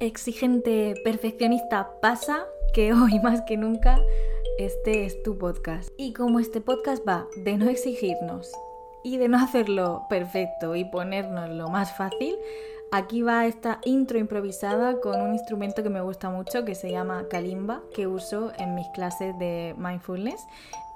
Exigente perfeccionista pasa que hoy más que nunca este es tu podcast. Y como este podcast va de no exigirnos y de no hacerlo perfecto y ponernos lo más fácil, aquí va esta intro improvisada con un instrumento que me gusta mucho que se llama kalimba, que uso en mis clases de mindfulness.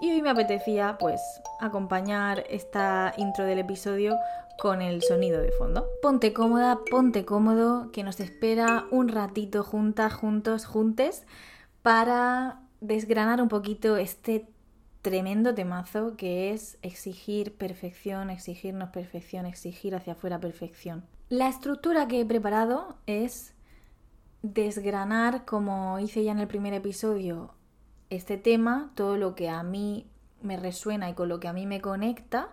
Y hoy me apetecía pues acompañar esta intro del episodio con el sonido de fondo. Ponte cómoda, ponte cómodo, que nos espera un ratito juntas, juntos, juntes, para desgranar un poquito este tremendo temazo que es exigir perfección, exigirnos perfección, exigir hacia afuera perfección. La estructura que he preparado es desgranar, como hice ya en el primer episodio, este tema, todo lo que a mí me resuena y con lo que a mí me conecta,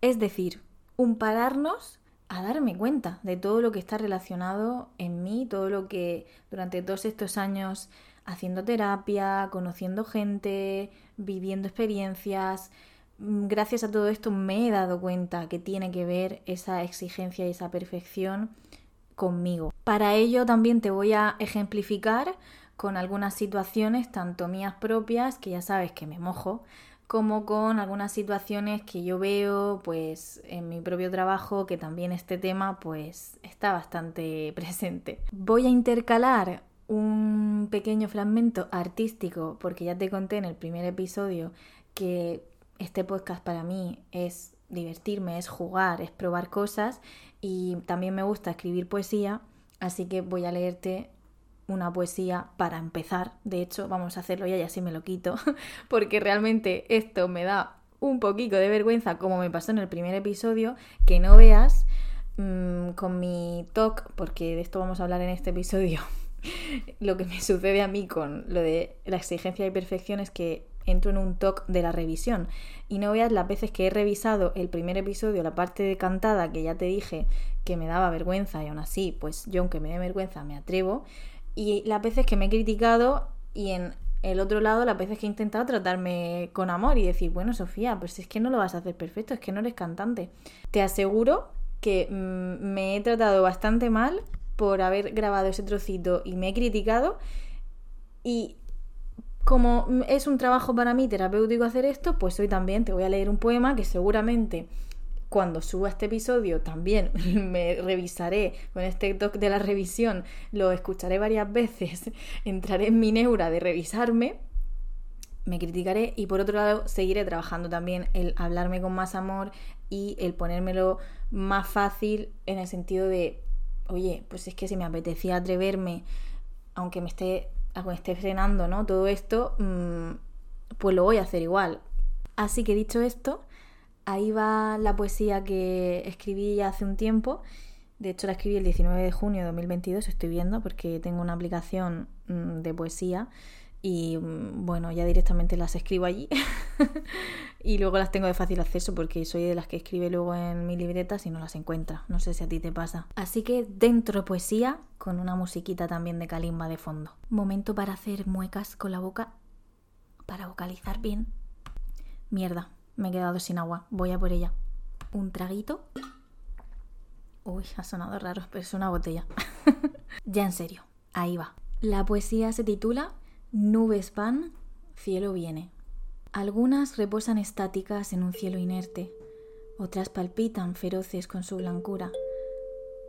es decir, un pararnos a darme cuenta de todo lo que está relacionado en mí, todo lo que durante todos estos años haciendo terapia, conociendo gente, viviendo experiencias, mm, gracias a todo esto me he dado cuenta que tiene que ver esa exigencia y esa perfección conmigo. Para ello también te voy a ejemplificar con algunas situaciones, tanto mías propias, que ya sabes que me mojo, como con algunas situaciones que yo veo pues en mi propio trabajo que también este tema pues está bastante presente. Voy a intercalar un pequeño fragmento artístico porque ya te conté en el primer episodio que este podcast para mí es divertirme, es jugar, es probar cosas y también me gusta escribir poesía, así que voy a leerte una poesía para empezar. De hecho, vamos a hacerlo ya y así me lo quito, porque realmente esto me da un poquito de vergüenza, como me pasó en el primer episodio, que no veas mm, con mi talk, porque de esto vamos a hablar en este episodio. lo que me sucede a mí con lo de la exigencia y perfección es que entro en un talk de la revisión y no veas las veces que he revisado el primer episodio, la parte de cantada que ya te dije que me daba vergüenza y aún así, pues yo aunque me dé vergüenza me atrevo y las veces que me he criticado y en el otro lado las veces que he intentado tratarme con amor y decir, bueno, Sofía, pues es que no lo vas a hacer perfecto, es que no eres cantante. Te aseguro que mm, me he tratado bastante mal por haber grabado ese trocito y me he criticado y como es un trabajo para mí terapéutico hacer esto, pues hoy también te voy a leer un poema que seguramente cuando suba este episodio también me revisaré con este toque de la revisión, lo escucharé varias veces, entraré en mi neura de revisarme, me criticaré y por otro lado seguiré trabajando también el hablarme con más amor y el ponérmelo más fácil en el sentido de, oye, pues es que si me apetecía atreverme, aunque me esté, aunque esté frenando, ¿no? Todo esto, mm, pues lo voy a hacer igual. Así que dicho esto, ahí va la poesía que escribí hace un tiempo. De hecho, la escribí el 19 de junio de 2022, estoy viendo, porque tengo una aplicación mm, de poesía y mm, bueno, ya directamente las escribo allí y luego las tengo de fácil acceso porque soy de las que escribe luego en mi libreta si no las encuentra. No sé si a ti te pasa. Así que dentro poesía con una musiquita también de calimba de fondo. Momento para hacer muecas con la boca para vocalizar bien. Mierda, me he quedado sin agua. Voy a por ella. Un traguito. Uy, ha sonado raro, pero es una botella. ya en serio, ahí va. La poesía se titula Nubes van, cielo viene. Algunas reposan estáticas en un cielo inerte, otras palpitan feroces con su blancura.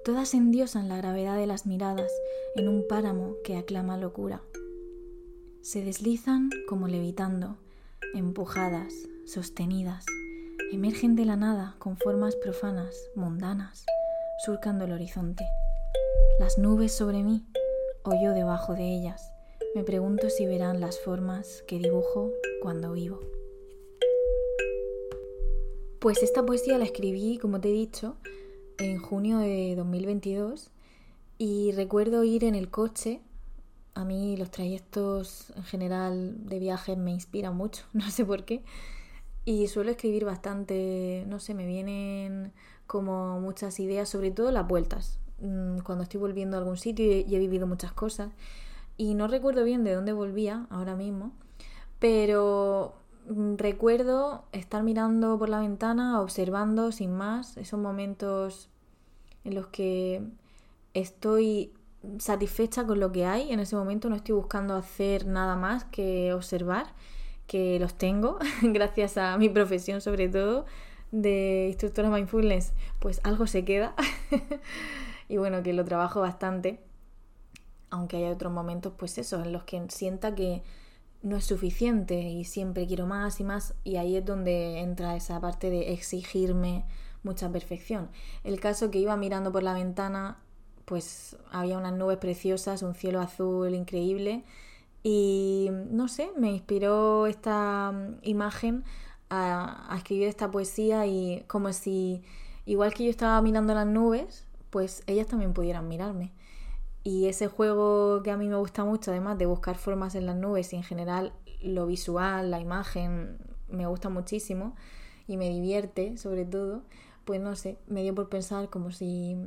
Todas endiosan la gravedad de las miradas en un páramo que aclama locura. Se deslizan como levitando, empujadas, sostenidas, emergen de la nada con formas profanas, mundanas, surcando el horizonte. Las nubes sobre mí o yo debajo de ellas. Me pregunto si verán las formas que dibujo cuando vivo. Pues esta poesía la escribí, como te he dicho, en junio de 2022 y recuerdo ir en el coche a mí los trayectos en general de viajes me inspiran mucho, no sé por qué. Y suelo escribir bastante, no sé, me vienen como muchas ideas, sobre todo las vueltas, mm, cuando estoy volviendo a algún sitio y he vivido muchas cosas. Y no recuerdo bien de dónde volvía ahora mismo, pero mm, recuerdo estar mirando por la ventana, observando sin más esos momentos en los que estoy satisfecha con lo que hay en ese momento, no estoy buscando hacer nada más que observar que los tengo, gracias a mi profesión sobre todo de instructora mindfulness, pues algo se queda y bueno, que lo trabajo bastante, aunque hay otros momentos, pues eso, en los que sienta que no es suficiente y siempre quiero más y más y ahí es donde entra esa parte de exigirme mucha perfección. El caso que iba mirando por la ventana, pues había unas nubes preciosas, un cielo azul increíble y no sé, me inspiró esta mm, imagen a, escribir esta poesía y como si, igual que yo estaba mirando las nubes, pues ellas también pudieran mirarme. Y ese juego que a mí me gusta mucho, además de buscar formas en las nubes y en general lo visual, la imagen, me gusta muchísimo y me divierte sobre todo, pues no sé, me dio por pensar como si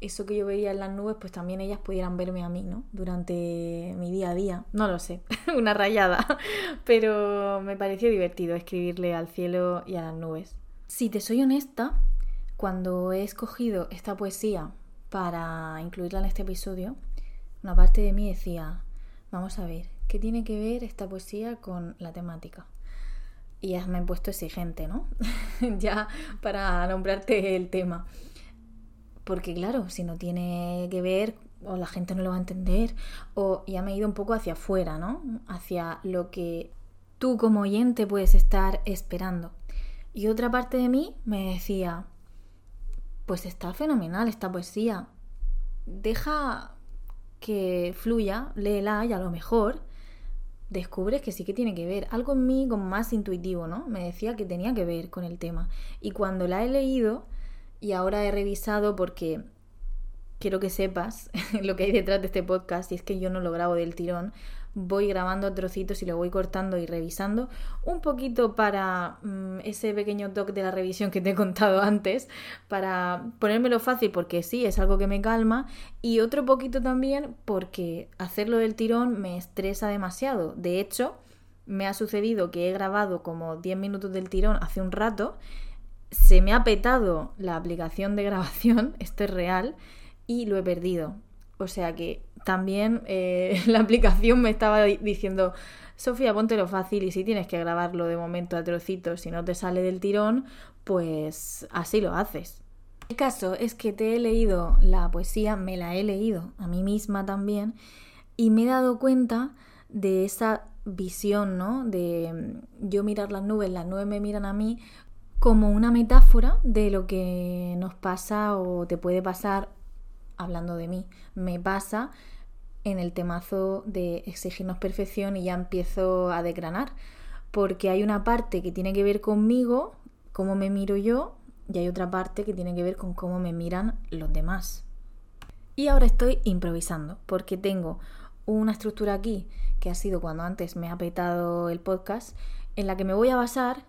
eso que yo veía en las nubes, pues también ellas pudieran verme a mí, ¿no? Durante mi día a día. No lo sé, una rayada. Pero me pareció divertido escribirle al cielo y a las nubes. Si te soy honesta, cuando he escogido esta poesía para incluirla en este episodio, una parte de mí decía, vamos a ver, ¿qué tiene que ver esta poesía con la temática? Y ya me he puesto exigente, ¿no? ya para nombrarte el tema. Porque claro, si no tiene que ver, o la gente no lo va a entender, o ya me he ido un poco hacia afuera, ¿no? Hacia lo que tú como oyente puedes estar esperando. Y otra parte de mí me decía, pues está fenomenal esta poesía. Deja que fluya, léela y a lo mejor descubres que sí que tiene que ver. Algo en mí como más intuitivo, ¿no? Me decía que tenía que ver con el tema. Y cuando la he leído, y ahora he revisado porque quiero que sepas lo que hay detrás de este podcast y es que yo no lo grabo del tirón. Voy grabando trocitos y lo voy cortando y revisando un poquito para mm, ese pequeño toque de la revisión que te he contado antes, para ponérmelo fácil porque sí, es algo que me calma y otro poquito también porque hacerlo del tirón me estresa demasiado. De hecho, me ha sucedido que he grabado como 10 minutos del tirón hace un rato se me ha petado la aplicación de grabación, esto es real, y lo he perdido. O sea que también eh, la aplicación me estaba diciendo, Sofía, lo fácil y si tienes que grabarlo de momento a trocitos, si no te sale del tirón, pues así lo haces. El caso es que te he leído la poesía, me la he leído a mí misma también, y me he dado cuenta de esa visión, ¿no? De mm, yo mirar las nubes, las nubes me miran a mí, como una metáfora de lo que nos pasa o te puede pasar, hablando de mí, me pasa en el temazo de exigirnos perfección y ya empiezo a desgranar, porque hay una parte que tiene que ver conmigo, cómo me miro yo, y hay otra parte que tiene que ver con cómo me miran los demás. Y ahora estoy improvisando, porque tengo una estructura aquí, que ha sido cuando antes me ha petado el podcast, en la que me voy a basar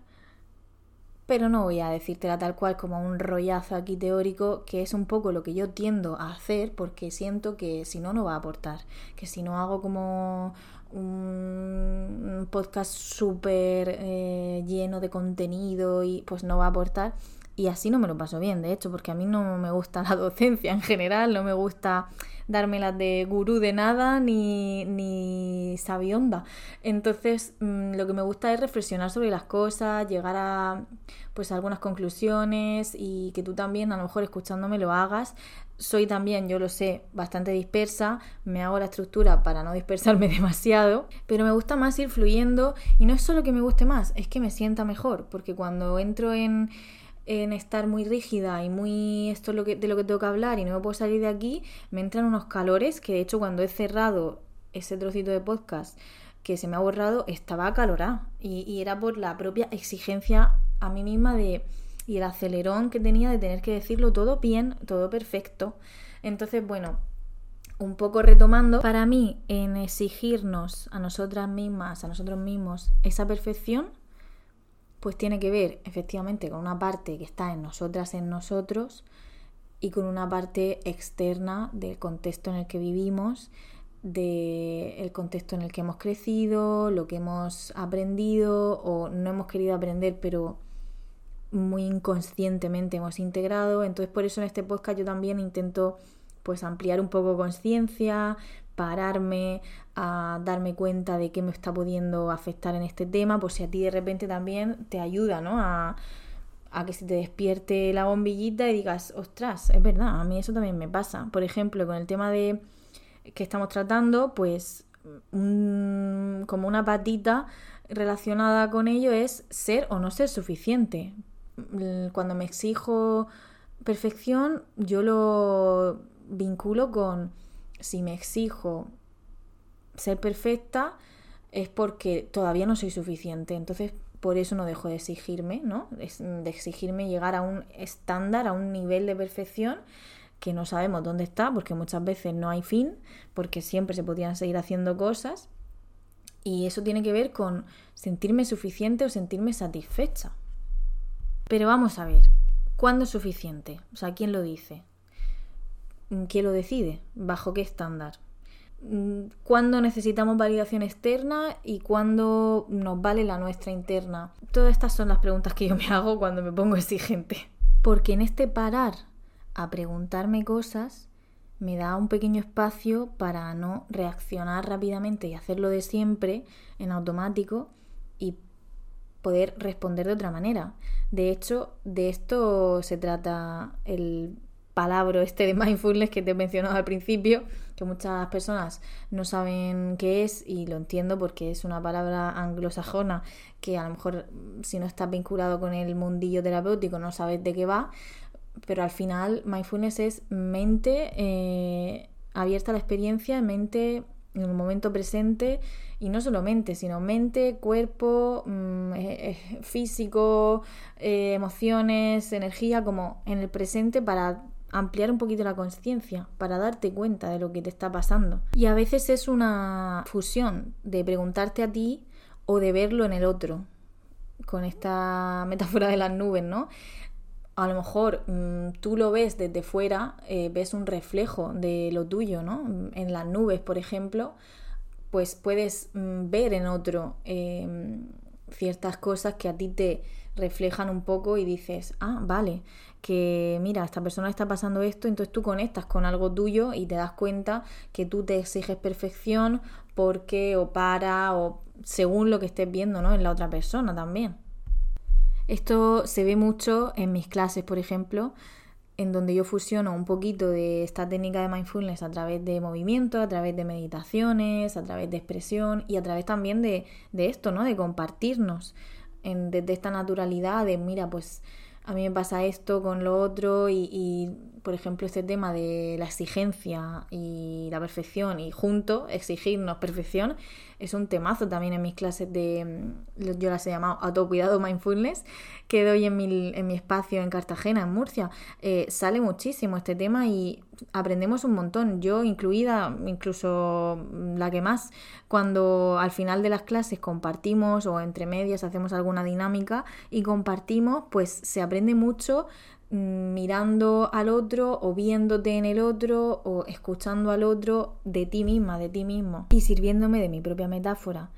pero no voy a decírtela tal cual como un rollazo aquí teórico, que es un poco lo que yo tiendo a hacer porque siento que si no, no va a aportar, que si no hago como un podcast súper eh, lleno de contenido y pues no va a aportar. Y así no me lo paso bien, de hecho, porque a mí no me gusta la docencia en general, no me gusta dármelas de gurú de nada ni, ni sabionda. Entonces, mm, lo que me gusta es reflexionar sobre las cosas, llegar a pues algunas conclusiones y que tú también, a lo mejor escuchándome, lo hagas. Soy también, yo lo sé, bastante dispersa, me hago la estructura para no dispersarme demasiado, pero me gusta más ir fluyendo y no es solo que me guste más, es que me sienta mejor, porque cuando entro en en estar muy rígida y muy esto es lo que, de lo que tengo que hablar y no me puedo salir de aquí, me entran unos calores que de hecho cuando he cerrado ese trocito de podcast que se me ha borrado estaba acalorada y, y era por la propia exigencia a mí misma de y el acelerón que tenía de tener que decirlo todo bien, todo perfecto. Entonces, bueno, un poco retomando, para mí en exigirnos a nosotras mismas, a nosotros mismos esa perfección, pues tiene que ver efectivamente con una parte que está en nosotras, en nosotros, y con una parte externa del contexto en el que vivimos, del contexto en el que hemos crecido, lo que hemos aprendido o no hemos querido aprender, pero muy inconscientemente hemos integrado. Entonces por eso en este podcast yo también intento pues ampliar un poco conciencia, pararme, a darme cuenta de qué me está pudiendo afectar en este tema, pues si a ti de repente también te ayuda, ¿no? A, a que se te despierte la bombillita y digas, ostras, es verdad, a mí eso también me pasa. Por ejemplo, con el tema de que estamos tratando, pues como una patita relacionada con ello es ser o no ser suficiente. Cuando me exijo perfección, yo lo vinculo con si me exijo ser perfecta es porque todavía no soy suficiente. Entonces, por eso no dejo de exigirme, ¿no? De exigirme llegar a un estándar, a un nivel de perfección que no sabemos dónde está, porque muchas veces no hay fin, porque siempre se podían seguir haciendo cosas. Y eso tiene que ver con sentirme suficiente o sentirme satisfecha. Pero vamos a ver, ¿cuándo es suficiente? O sea, ¿quién lo dice? ¿Quién lo decide? ¿Bajo qué estándar? ¿Cuándo necesitamos validación externa y cuándo nos vale la nuestra interna? Todas estas son las preguntas que yo me hago cuando me pongo exigente. Porque en este parar a preguntarme cosas me da un pequeño espacio para no reaccionar rápidamente y hacerlo de siempre en automático y poder responder de otra manera. De hecho, de esto se trata el palabra este de mindfulness que te he mencionado al principio, que muchas personas no saben qué es y lo entiendo porque es una palabra anglosajona que a lo mejor si no estás vinculado con el mundillo terapéutico no sabes de qué va, pero al final mindfulness es mente eh, abierta a la experiencia, mente en el momento presente y no solo mente, sino mente, cuerpo, mm, eh, eh, físico, emociones, energía, como en el presente para ampliar un poquito la conciencia, para darte cuenta de lo que te está pasando. Y a veces es una fusión de preguntarte a ti o de verlo en el otro, con esta metáfora de las nubes, ¿no? a lo mejor mm, tú lo ves desde fuera, eh, ves un reflejo de lo tuyo, ¿no? En las nubes, por ejemplo, pues puedes mm, ver en otro em, ciertas cosas que a ti te reflejan un poco y dices, ah, vale, que mira, esta persona está pasando esto, entonces tú conectas con algo tuyo y te das cuenta que tú te exiges perfección porque o para o según lo que estés viendo, ¿no? En la otra persona también. Esto se ve mucho en mis clases, por ejemplo, en donde yo fusiono un poquito de esta técnica de mindfulness a través de movimiento, a través de meditaciones, a través de expresión y a través también de, esto, ¿no? De compartirnos en, desde esta naturalidad de, mira, pues a mí me pasa esto con lo otro y, por ejemplo, este tema de la exigencia y la perfección y junto exigirnos perfección es un temazo también en mis clases de, mm, yo las he llamado autocuidado mindfulness, que doy en mi, en mi espacio en Cartagena, en Murcia. Eh, sale muchísimo este tema y aprendemos un montón, yo incluida, incluso la que más, cuando al final de las clases compartimos o entre medias hacemos alguna dinámica y compartimos, pues se aprende mucho mm, mirando al otro o viéndote en el otro o escuchando al otro de ti misma, de ti mismo y sirviéndome de mi propia metáfora.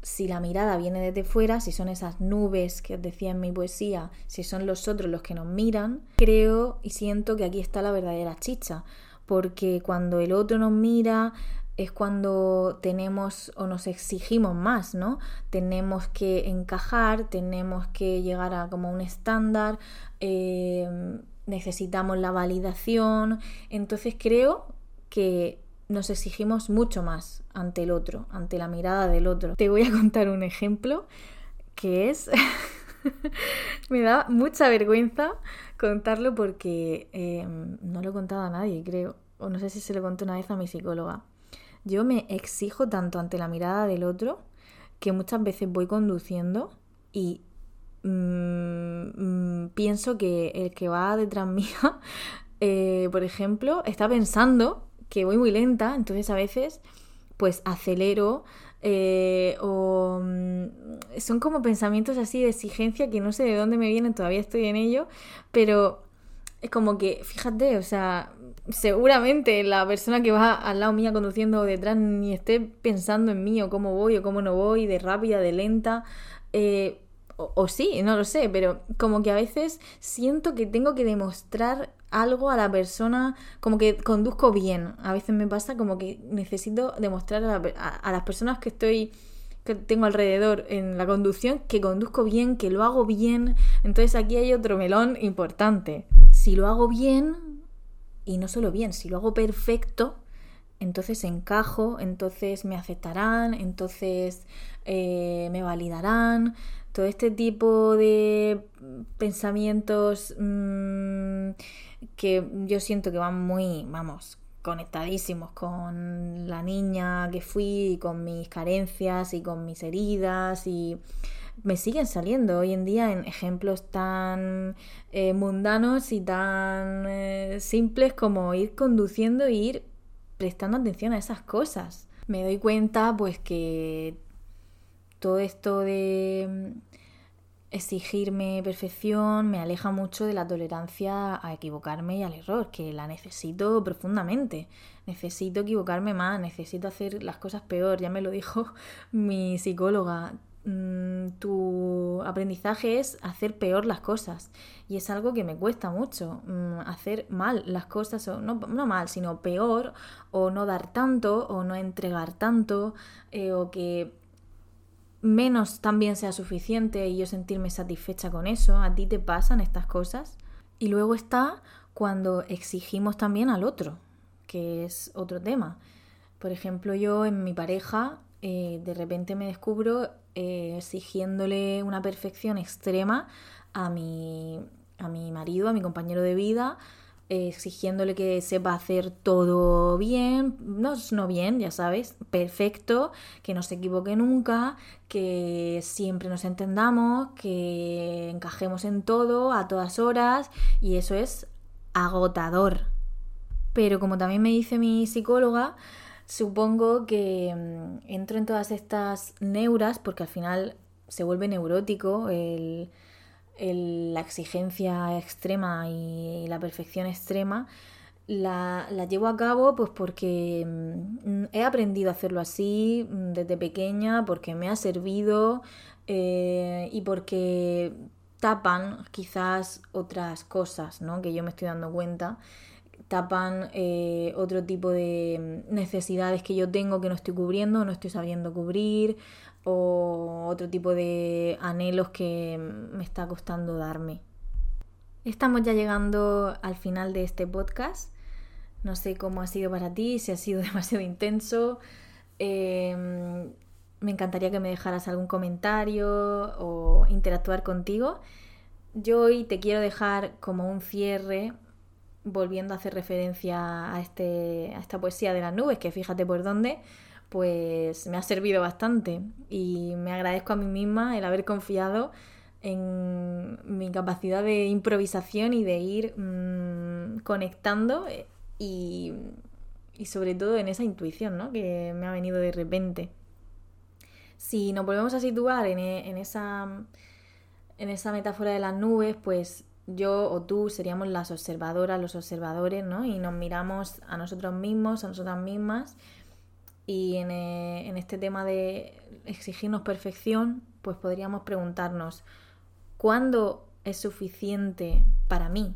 Si la mirada viene desde fuera, si son esas nubes que decía en mi poesía, si son los otros los que nos miran, creo y siento que aquí está la verdadera chicha, porque cuando el otro nos mira, es cuando tenemos o nos exigimos más, ¿no? Tenemos que encajar, tenemos que llegar a como un estándar, eh, necesitamos la validación. Entonces creo que nos exigimos mucho más ante el otro, ante la mirada del otro. Te voy a contar un ejemplo que es... Me da mucha vergüenza contarlo porque eh, no lo he contado a nadie, creo. O no sé si se lo conté una vez a mi psicóloga. Yo me exijo tanto ante la mirada del otro que muchas veces voy conduciendo y mm, mm, pienso que el que va detrás mía, eh, por ejemplo, está pensando que voy muy lenta, entonces a veces pues acelero eh, o mm, son como pensamientos así de exigencia que no sé de dónde me vienen, todavía estoy en ello, pero es como que, fíjate, o sea, seguramente la persona que va al lado mía conduciendo detrás ni esté pensando en mí o cómo voy o cómo no voy, de rápida, de lenta. Eh, o, sí, no lo sé, pero como que a veces siento que tengo que demostrar algo a la persona, como que conduzco bien. A veces me pasa como que necesito demostrar a, las personas que estoy que tengo alrededor en la conducción que conduzco bien, que lo hago bien. Entonces aquí hay otro melón importante. Si lo hago bien, y no solo bien, si lo hago perfecto, entonces encajo, entonces me aceptarán, entonces eh, me validarán. Todo este tipo de pensamientos mm, que yo siento que van muy, vamos, conectadísimos con la niña que fui, y con mis carencias y con mis heridas y me siguen saliendo hoy en día en ejemplos tan eh, mundanos y tan eh, simples como ir conduciendo e ir prestando atención a esas cosas. Me doy cuenta pues que todo esto de exigirme perfección me aleja mucho de la tolerancia a equivocarme y al error, que la necesito profundamente. Necesito equivocarme más, necesito hacer las cosas peor. Ya me lo dijo mi psicóloga. Mm, tu aprendizaje es hacer peor las cosas y es algo que me cuesta mucho mm, hacer mal las cosas o no, mal sino peor o no dar tanto o no entregar tanto eh, o que menos también sea suficiente y yo sentirme satisfecha con eso. ¿A ti te pasan estas cosas? Y luego está cuando exigimos también al otro, que es otro tema. Por ejemplo, yo en mi pareja eh, de repente me descubro eh, exigiéndole una perfección extrema a mi, a mi marido, a mi compañero de vida, exigiéndole que sepa hacer todo bien, no, no bien, ya sabes, perfecto, que no se equivoque nunca, que siempre nos entendamos, que encajemos en todo a todas horas y eso es agotador. Pero como también me dice mi psicóloga, supongo que mm, entro en todas estas neuras porque al final se vuelve neurótico el la exigencia extrema y, la perfección extrema, la, llevo a cabo pues porque mm, he aprendido a hacerlo así mm, desde pequeña, porque me ha servido eh, y porque tapan quizás otras cosas ¿no? que yo me estoy dando cuenta tapan eh, otro tipo de mm, necesidades que yo tengo que no estoy cubriendo, no estoy sabiendo cubrir, o otro tipo de anhelos que me está costando darme. Estamos ya llegando al final de este podcast. No sé cómo ha sido para ti, si ha sido demasiado intenso. Em, me encantaría que me dejaras algún comentario o interactuar contigo. Yo hoy te quiero dejar como un cierre, volviendo a hacer referencia a, este, a esta poesía de las nubes, que fíjate por dónde, pues me ha servido bastante y me agradezco a mí misma el haber confiado en mi capacidad de improvisación y de ir mm, conectando eh, y, sobre todo en esa intuición ¿no? que me ha venido de repente. Si nos volvemos a situar en, e, en, esa, en esa metáfora de las nubes, pues yo o tú seríamos las observadoras, los observadores, ¿no? Y nos miramos a nosotros mismos, a nosotras mismas y eh, en, este tema de exigirnos perfección, pues podríamos preguntarnos, ¿cuándo es suficiente para mí?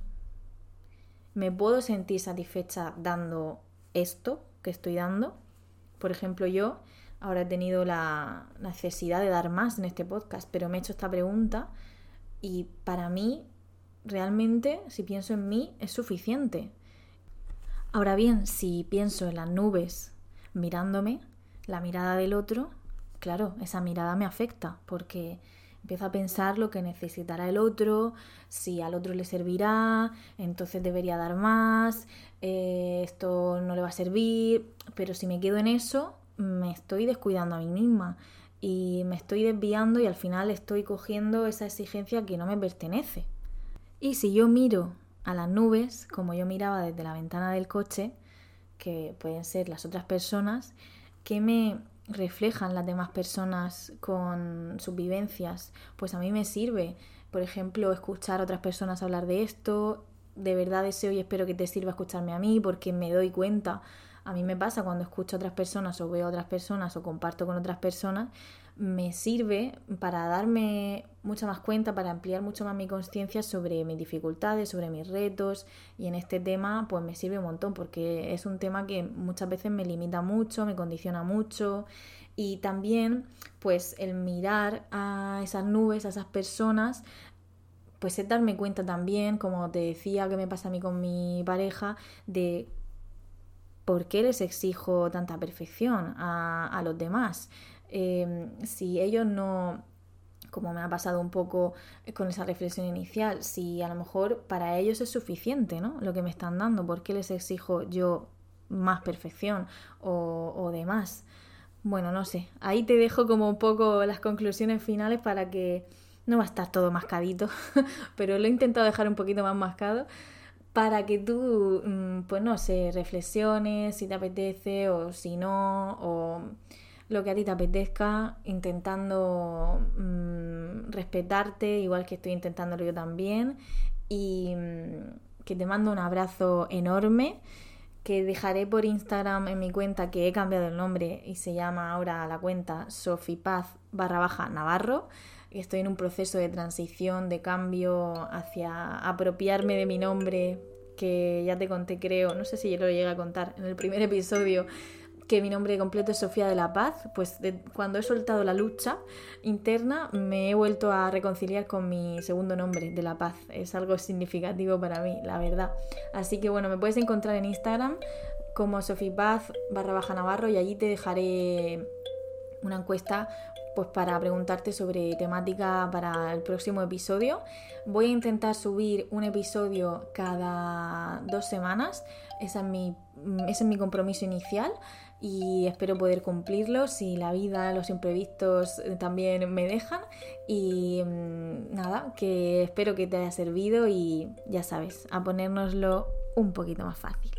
¿Me puedo sentir satisfecha dando esto que estoy dando? Por ejemplo, yo ahora he tenido la necesidad de dar más en este podcast, pero me he hecho esta pregunta y para mí, realmente, si pienso en mí, es suficiente. Ahora bien, si pienso en las nubes mirándome, la mirada del otro, claro, esa mirada me afecta porque empiezo a pensar lo que necesitará el otro, si al otro le servirá, entonces debería dar más, eh, esto no le va a servir, pero si me quedo en eso, me estoy descuidando a mí misma y me estoy desviando y al final estoy cogiendo esa exigencia que no me pertenece. Y si yo miro a las nubes, como yo miraba desde la ventana del coche, que pueden ser las otras personas, que me reflejan las demás personas con sus vivencias, pues a mí me sirve. Por ejemplo, escuchar a otras personas hablar de esto, de verdad deseo y espero que te sirva escucharme a mí porque me doy cuenta A mí me pasa cuando escucho a otras personas o veo a otras personas o comparto con otras personas, me sirve para darme mucha más cuenta, para ampliar mucho más mi conciencia sobre mis dificultades, sobre mis retos y en este tema pues me sirve un montón porque es un tema que muchas veces me limita mucho, me condiciona mucho y también pues el mirar a esas nubes, a esas personas pues es darme cuenta también, como te decía que me pasa a mí con mi pareja, de por qué les exijo tanta perfección a, a los demás. Em, si ellos no, como me ha pasado un poco con esa reflexión inicial, si a lo mejor para ellos es suficiente ¿no? lo que me están dando, ¿por qué les exijo yo más perfección o, o demás? Bueno, no sé, ahí te dejo como un poco las conclusiones finales para que no va a estar todo mascadito, pero lo he intentado dejar un poquito más mascado para que tú, mm, pues no sé, reflexiones si te apetece o si no, o lo que a ti te apetezca, intentando mm, respetarte, igual que estoy intentándolo yo también, y mm, que te mando un abrazo enorme, que dejaré por Instagram en mi cuenta, que he cambiado el nombre y se llama ahora la cuenta sofipaz barra baja navarro. Estoy en un proceso de transición, de cambio hacia apropiarme de mi nombre, que ya te conté creo, no sé si yo lo llegué a contar en el primer episodio, que mi nombre completo es Sofía de la Paz, pues cuando he soltado la lucha interna me he vuelto a reconciliar con mi segundo nombre, de la Paz. Es algo significativo para mí, la verdad. Así que bueno, me puedes encontrar en Instagram como Paz barra baja navarro y allí te dejaré una encuesta pues para preguntarte sobre temática para el próximo episodio. Voy a intentar subir un episodio cada dos semanas. Ese es mi, ese es mi compromiso inicial y espero poder cumplirlo si la vida, los imprevistos eh, también me dejan. Y mm, nada, que espero que te haya servido y ya sabes, a ponérnoslo un poquito más fácil.